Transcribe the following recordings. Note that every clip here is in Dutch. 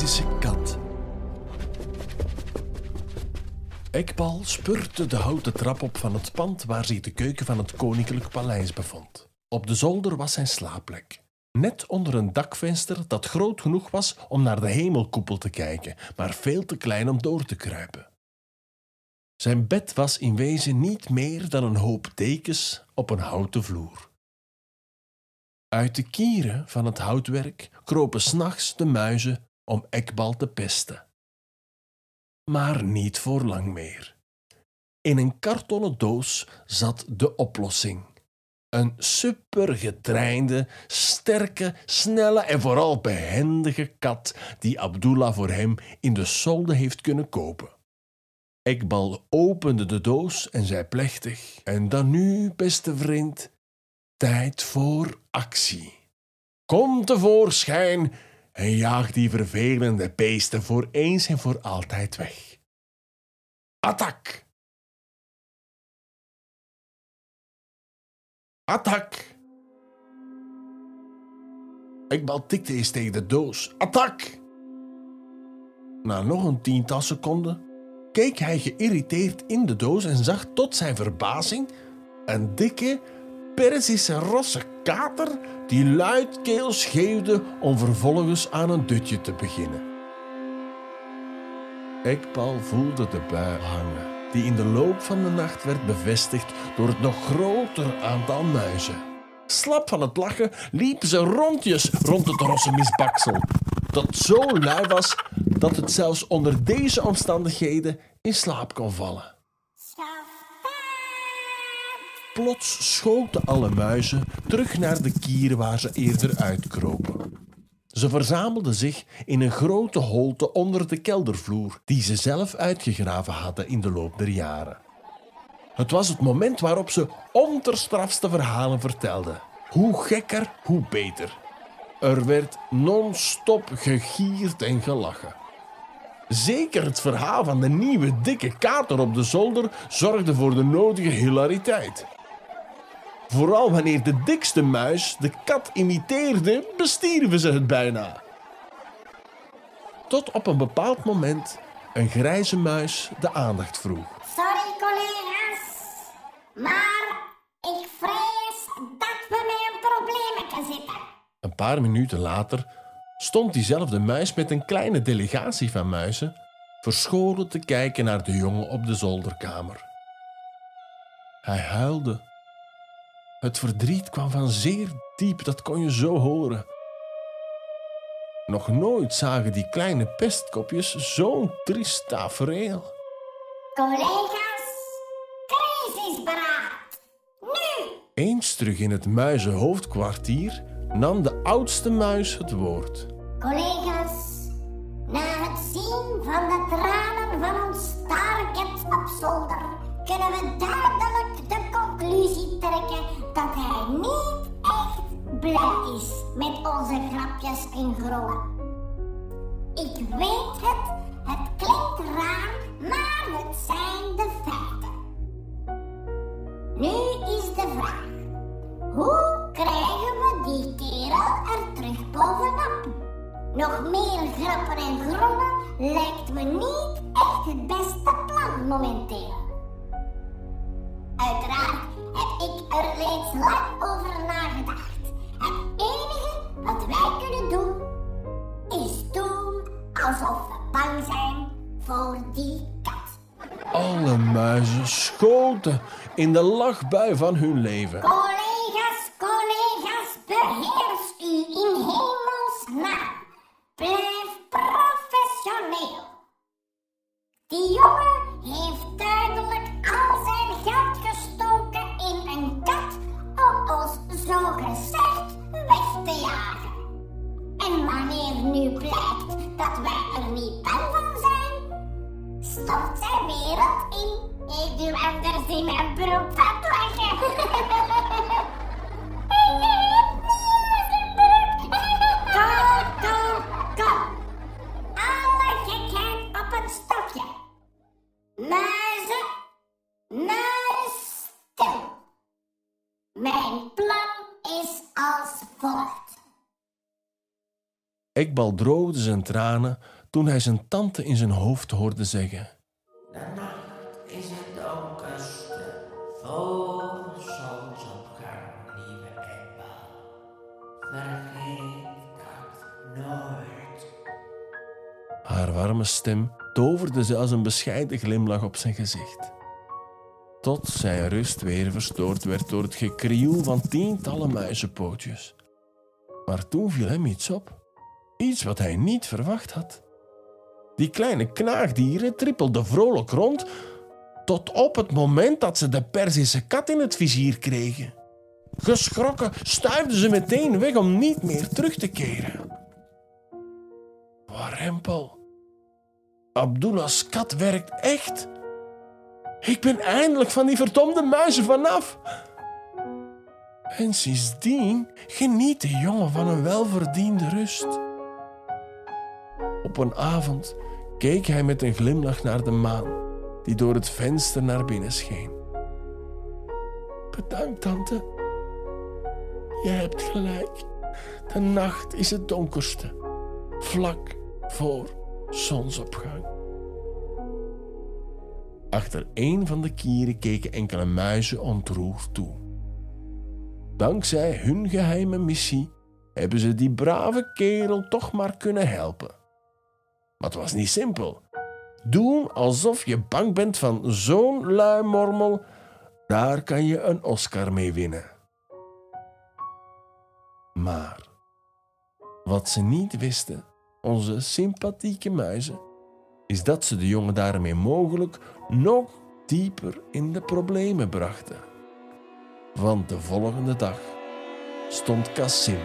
Perzische kat. Ekbal spurte de houten trap op van het pand waar zich de keuken van het koninklijk paleis bevond. Op de zolder was zijn slaapplek. Net onder een dakvenster dat groot genoeg was om naar de hemelkoepel te kijken, maar veel te klein om door te kruipen. Zijn bed was in wezen niet meer dan een hoop dekens op een houten vloer. Uit de kieren van het houtwerk kropen s'nachts de muizen om Ekbal te pesten. Maar niet voor lang meer. In een kartonnen doos zat de oplossing. Een supergetrainde, sterke, snelle en vooral behendige kat die Abdullah voor hem in de solde heeft kunnen kopen. Ekbal opende de doos en zei plechtig: En dan nu, beste vriend, tijd voor actie. Kom tevoorschijn en jaag die vervelende beesten voor eens en voor altijd weg. Attak! Attak! Ekbal tikte eens tegen de doos. Attak! Na nog een tiental seconden keek hij geïrriteerd in de doos en zag tot zijn verbazing een dikke, Perzische rosse kater die luidkeels schreeuwde om vervolgens aan een dutje te beginnen. Ekbal voelde de bui hangen, die in de loop van de nacht werd bevestigd door het nog groter aantal muizen. Slap van het lachen liepen ze rondjes rond het rosse misbaksel, dat zo lui was dat het zelfs onder deze omstandigheden in slaap kon vallen. Plots schoten alle muizen terug naar de kier waar ze eerder uitkropen. Ze verzamelden zich in een grote holte onder de keldervloer, die ze zelf uitgegraven hadden in de loop der jaren. Het was het moment waarop ze onterstrafste verhalen vertelden. Hoe gekker, hoe beter. Er werd non-stop gegierd en gelachen. Zeker het verhaal van de nieuwe dikke kater op de zolder zorgde voor de nodige hilariteit. Vooral wanneer de dikste muis de kat imiteerde, bestierven ze het bijna. Tot op een bepaald moment een grijze muis de aandacht vroeg. Sorry collega's, maar ik vrees dat we met een probleem zitten. Een paar minuten later stond diezelfde muis met een kleine delegatie van muizen verscholen te kijken naar de jongen op de zolderkamer. Hij huilde. Het verdriet kwam van zeer diep, dat kon je zo horen. Nog nooit zagen die kleine pestkopjes zo'n triest tafereel. Collega's, crisisberaad. Nu! Eens terug in het muizenhoofdkwartier nam de oudste muis het woord. Collega's, na het zien van de tranen van ons starket op zolder, kunnen we trekken dat hij niet echt blij is met onze grapjes en grollen. Ik weet het, het klinkt raar, maar het zijn de feiten. Nu is de vraag, hoe krijgen we die kerel er terug bovenop? Nog meer grappen en grollen lijkt me niet echt het beste plan momenteel. Er reeds lang over nagedacht. Het enige wat wij kunnen doen, is doen alsof we bang zijn voor die kat. Alle muizen schoten in de lachbui van hun leven. Collega's, collega's, beheers u in hemelsnaam. Blijf professioneel. Die jongen zo gezegd weg te jagen. En wanneer nu blijkt dat wij er niet bang van zijn, stort zijn wereld in. Ik doe anders in mijn broek Ekbal droogde zijn tranen toen hij zijn tante in zijn hoofd hoorde zeggen. De nacht is het donkerste voor zonsopgang, lieve Ekbal. Vergeet dat nooit. Haar warme stem toverde zelfs een bescheiden glimlach op zijn gezicht. Tot zijn rust weer verstoord werd door het gekrioel van tientallen muizenpootjes. Maar toen viel hem iets op. Iets wat hij niet verwacht had. Die kleine knaagdieren trippelden vrolijk rond tot op het moment dat ze de Perzische kat in het vizier kregen. Geschrokken stuifden ze meteen weg om niet meer terug te keren. Warempel. Abdullah's kat werkt echt. Ik ben eindelijk van die verdomde muizen vanaf. En sindsdien geniet de jongen van een welverdiende rust. Op een avond keek hij met een glimlach naar de maan, die door het venster naar binnen scheen. Bedankt, tante. Je hebt gelijk. De nacht is het donkerste, vlak voor zonsopgang. Achter een van de kieren keken enkele muizen ontroerd toe. Dankzij hun geheime missie hebben ze die brave kerel toch maar kunnen helpen. Maar het was niet simpel. Doen alsof je bang bent van zo'n luimormel, daar kan je een Oscar mee winnen. Maar wat ze niet wisten, onze sympathieke muizen, is dat ze de jongen daarmee mogelijk nog dieper in de problemen brachten. Want de volgende dag stond Cassim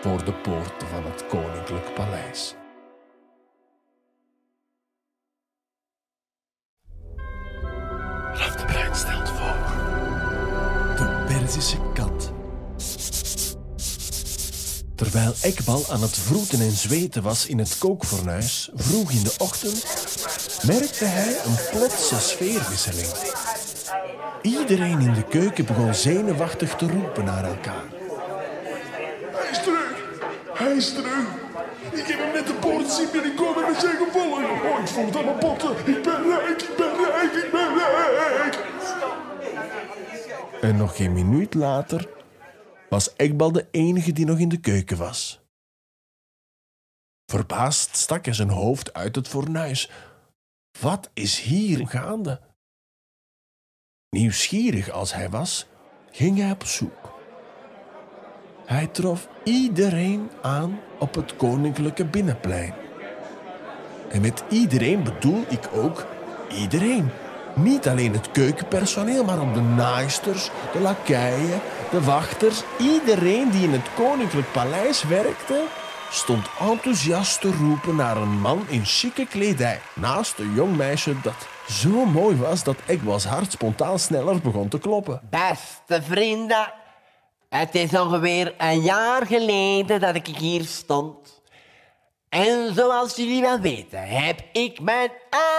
voor de poorten van het koninklijk paleis. Terwijl Ekbal aan het vroeten en zweten was in het kookfornuis, vroeg in de ochtend, merkte hij een plotse sfeerwisseling. Iedereen in de keuken begon zenuwachtig te roepen naar elkaar. Hij is terug. Hij is terug. Ik heb hem net de poort zien binnenkomen met zijn gevolgen. Oh, ik voel aan mijn botten. Ik ben rijk, ik ben rijk, ik ben rijk. En nog geen minuut later was Ekbal de enige die nog in de keuken was. Verbaasd stak hij zijn hoofd uit het fornuis. Wat is hier gaande? Nieuwsgierig als hij was, ging hij op zoek. Hij trof iedereen aan op het koninklijke binnenplein. En met iedereen bedoel ik ook iedereen. Niet alleen het keukenpersoneel, maar ook de naaisters, de lakeien, de wachters. Iedereen die in het koninklijk paleis werkte, stond enthousiast te roepen naar een man in chique kledij. Naast een jong meisje dat zo mooi was dat Egwas hart spontaan sneller begon te kloppen. Beste vrienden, het is ongeveer een jaar geleden dat ik hier stond. En zoals jullie wel weten, heb ik mijn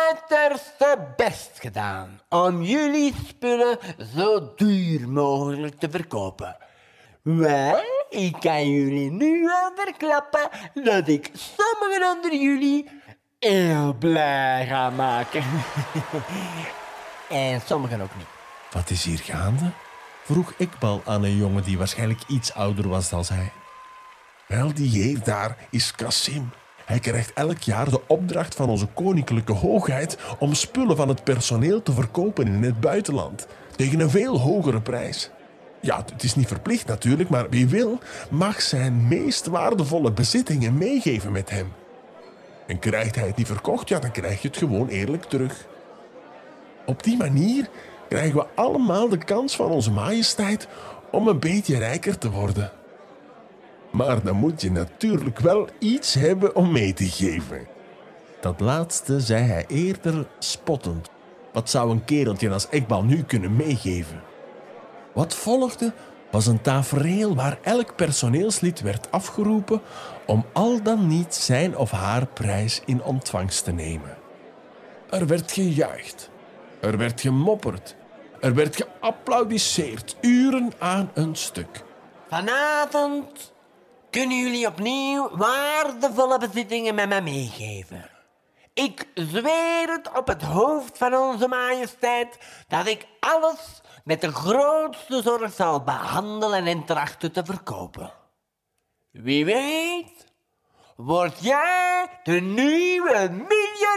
uiterste best gedaan om jullie spullen zo duur mogelijk te verkopen. Wel, ik kan jullie nu al verklappen dat ik sommigen onder jullie heel blij ga maken. en sommigen ook niet. Wat is hier gaande? vroeg Ikbal aan een jongen die waarschijnlijk iets ouder was dan hij. Wel, die heer daar is Kassim. Hij krijgt elk jaar de opdracht van onze koninklijke hoogheid om spullen van het personeel te verkopen in het buitenland, tegen een veel hogere prijs. Ja, het is niet verplicht natuurlijk, maar wie wil, mag zijn meest waardevolle bezittingen meegeven met hem. En krijgt hij het niet verkocht, ja, dan krijg je het gewoon eerlijk terug. Op die manier krijgen we allemaal de kans van onze majesteit om een beetje rijker te worden. Maar dan moet je natuurlijk wel iets hebben om mee te geven. Dat laatste zei hij eerder spottend. Wat zou een kereltje als Ekbal nu kunnen meegeven? Wat volgde was een tafereel waar elk personeelslid werd afgeroepen om al dan niet zijn of haar prijs in ontvangst te nemen. Er werd gejuicht, er werd gemopperd, er werd geapplaudisseerd, uren aan een stuk. Vanavond kunnen jullie opnieuw waardevolle bezittingen met mij meegeven. Ik zweer het op het hoofd van onze majesteit dat ik alles met de grootste zorg zal behandelen en trachten te verkopen. Wie weet, word jij de nieuwe miljonair!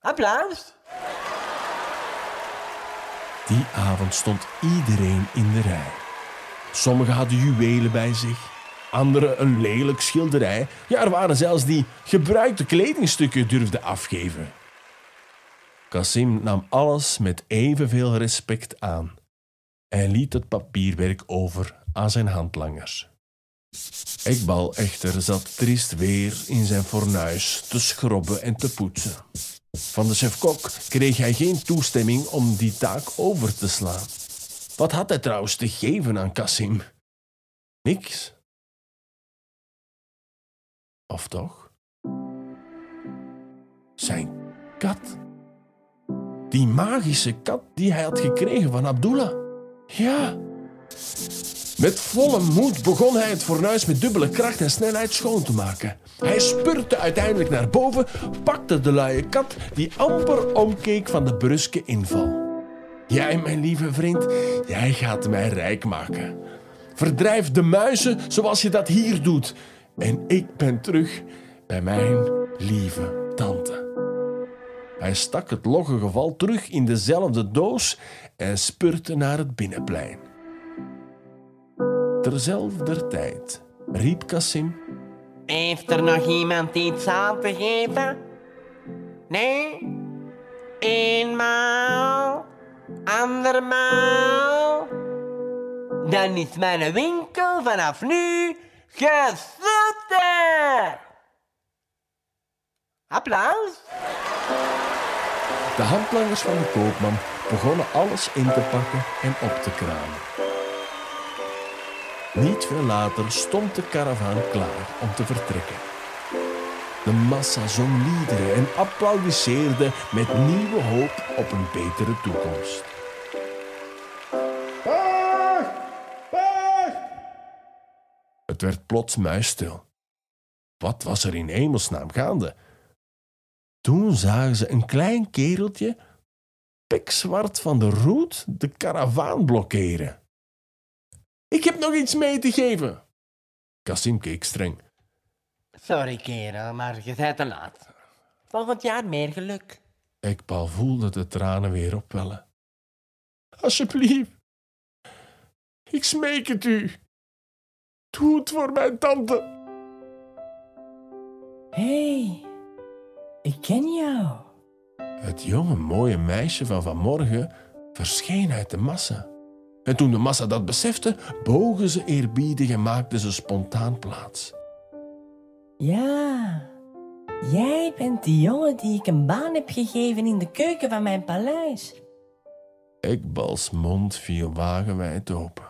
Applaus! Die avond stond iedereen in de rij. Sommigen hadden juwelen bij zich, anderen een lelijk schilderij. Ja, er waren zelfs die gebruikte kledingstukken durfden afgeven. Cassim nam alles met evenveel respect aan en liet het papierwerk over aan zijn handlangers. Ekbal echter zat triest weer in zijn fornuis te schrobben en te poetsen. Van de chef-kok kreeg hij geen toestemming om die taak over te slaan. Wat had hij trouwens te geven aan Cassim? Niks. Of toch? Zijn kat. Die magische kat die hij had gekregen van Abdullah. Ja. Met volle moed begon hij het fornuis met dubbele kracht en snelheid schoon te maken. Hij spurte uiteindelijk naar boven, pakte de luie kat die amper omkeek van de bruske inval. Jij, mijn lieve vriend, jij gaat mij rijk maken. Verdrijf de muizen zoals je dat hier doet. En ik ben terug bij mijn lieve tante. Hij stak het logge geval terug in dezelfde doos en spurte naar het binnenplein. Terzelfder tijd riep Cassim. Heeft er nog iemand iets aan te geven? Nee? Eenmaal? Andermaal? Dan is mijn winkel vanaf nu gesloten! Applaus! De handlangers van de koopman begonnen alles in te pakken en op te kramen. Niet veel later stond de karavaan klaar om te vertrekken. De massa zong liederen en applaudisseerde met nieuwe hoop op een betere toekomst. Het werd plots muisstil. Wat was er in hemelsnaam gaande? Toen zagen ze een klein kereltje, pikzwart van de roet, de karavaan blokkeren. Ik heb nog iets mee te geven. Cassim keek streng. Sorry kerel, maar je bent te laat. Volgend jaar meer geluk. Ekbal voelde de tranen weer opwellen. Alsjeblieft, ik smeek het u. Doe het voor mijn tante. Hé, hey, ik ken jou. Het jonge mooie meisje van vanmorgen verscheen uit de massa. En toen de massa dat besefte, bogen ze eerbiedig en maakten ze spontaan plaats. Ja, jij bent die jongen die ik een baan heb gegeven in de keuken van mijn paleis. Ekbals mond viel wagenwijd open.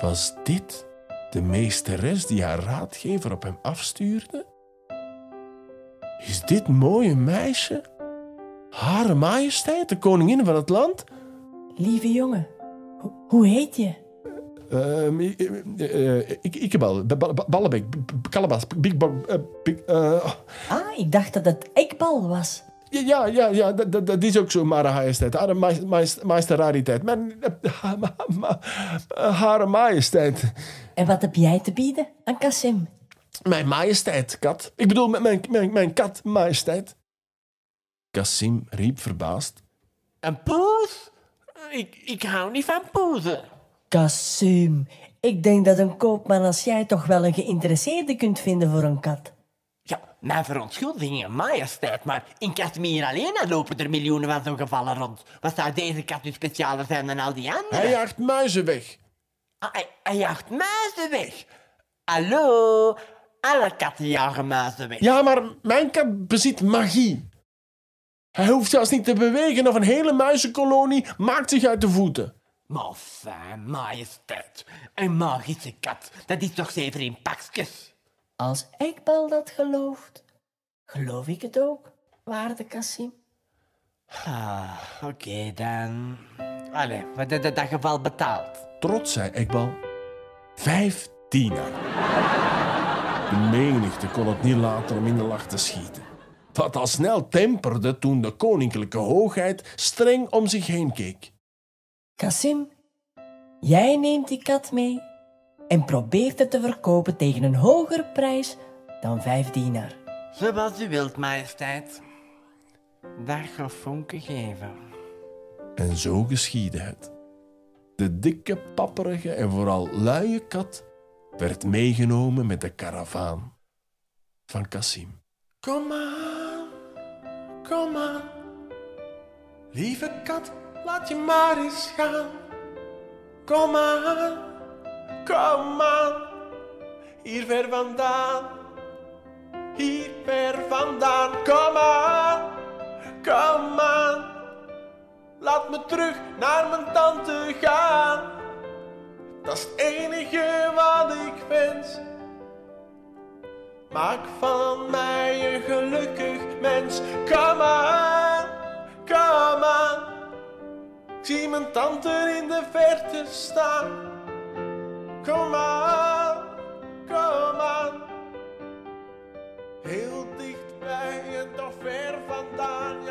Was dit de meesteres die haar raadgever op hem afstuurde? Is dit mooie meisje Hare Majesteit, de koningin van het land? Lieve jongen, ho- hoe heet je? Ehm, ik, eh, eh, ik, Ikebal, Ba- Ba- Ballebek, B- B- Kalabas, Big Bang, eh, Big, eh, Ah, ik dacht dat het Ekbal was. ja, ja, ja, dat, dat, dat is ook zo, Hare Majesteit. Hare Maj- Maj- Majesteit Rariteit. Mijn, Hare Majesteit. En wat heb jij te bieden aan Kassim? Mijn majesteit, kat. Ik bedoel, mijn, mijn, mijn, kat, majesteit. Cassim riep verbaasd. Een poes? Ik, ik hou niet van poezen. Kassim, ik denk dat een koopman als jij toch wel een geïnteresseerde kunt vinden voor een kat. Ja, mijn verontschuldigingen, majesteit, maar in Kashmir alleen al lopen er miljoenen van zo'n gevallen rond. Wat zou deze kat nu specialer zijn dan al die andere? Hij jaagt muizen weg. Ah, hij, hij jaagt muizen weg. Hallo? Alle katten jagen muizen weg. Ja, maar mijn kat bezit magie. Hij hoeft zelfs niet te bewegen of een hele muizenkolonie maakt zich uit de voeten. Maar fijn, majesteit. Een magische kat, dat is toch zeker in pakjes? Als Ekbal dat gelooft, geloof ik het ook, waarde Kassim. Ah, oké dan. Allee, wat in dat geval betaald. Trots zei Ekbal. Vijf dinar. De menigte kon het niet laten om in de lach te schieten. Wat al snel temperde toen de koninklijke hoogheid streng om zich heen keek. Kasim, jij neemt die kat mee en probeert het te verkopen tegen een hogere prijs dan vijf dinar. Zoals u wilt, majesteit. Dag vonken geven. En zo geschiedde het. De dikke, papperige en vooral luie kat werd meegenomen met de karavaan van Cassim. Kom aan, kom aan. Lieve kat, laat je maar eens gaan. Kom aan, kom aan. Hier ver vandaan, hier ver vandaan. Kom aan, kom aan. Laat me terug naar mijn tante gaan. Dat is het enige wat ik wens. Maak van mij een gelukkig Kom aan, kom aan. Ik zie mijn tante in de verte staan. Kom aan, kom aan. Heel dichtbij en toch ver vandaan.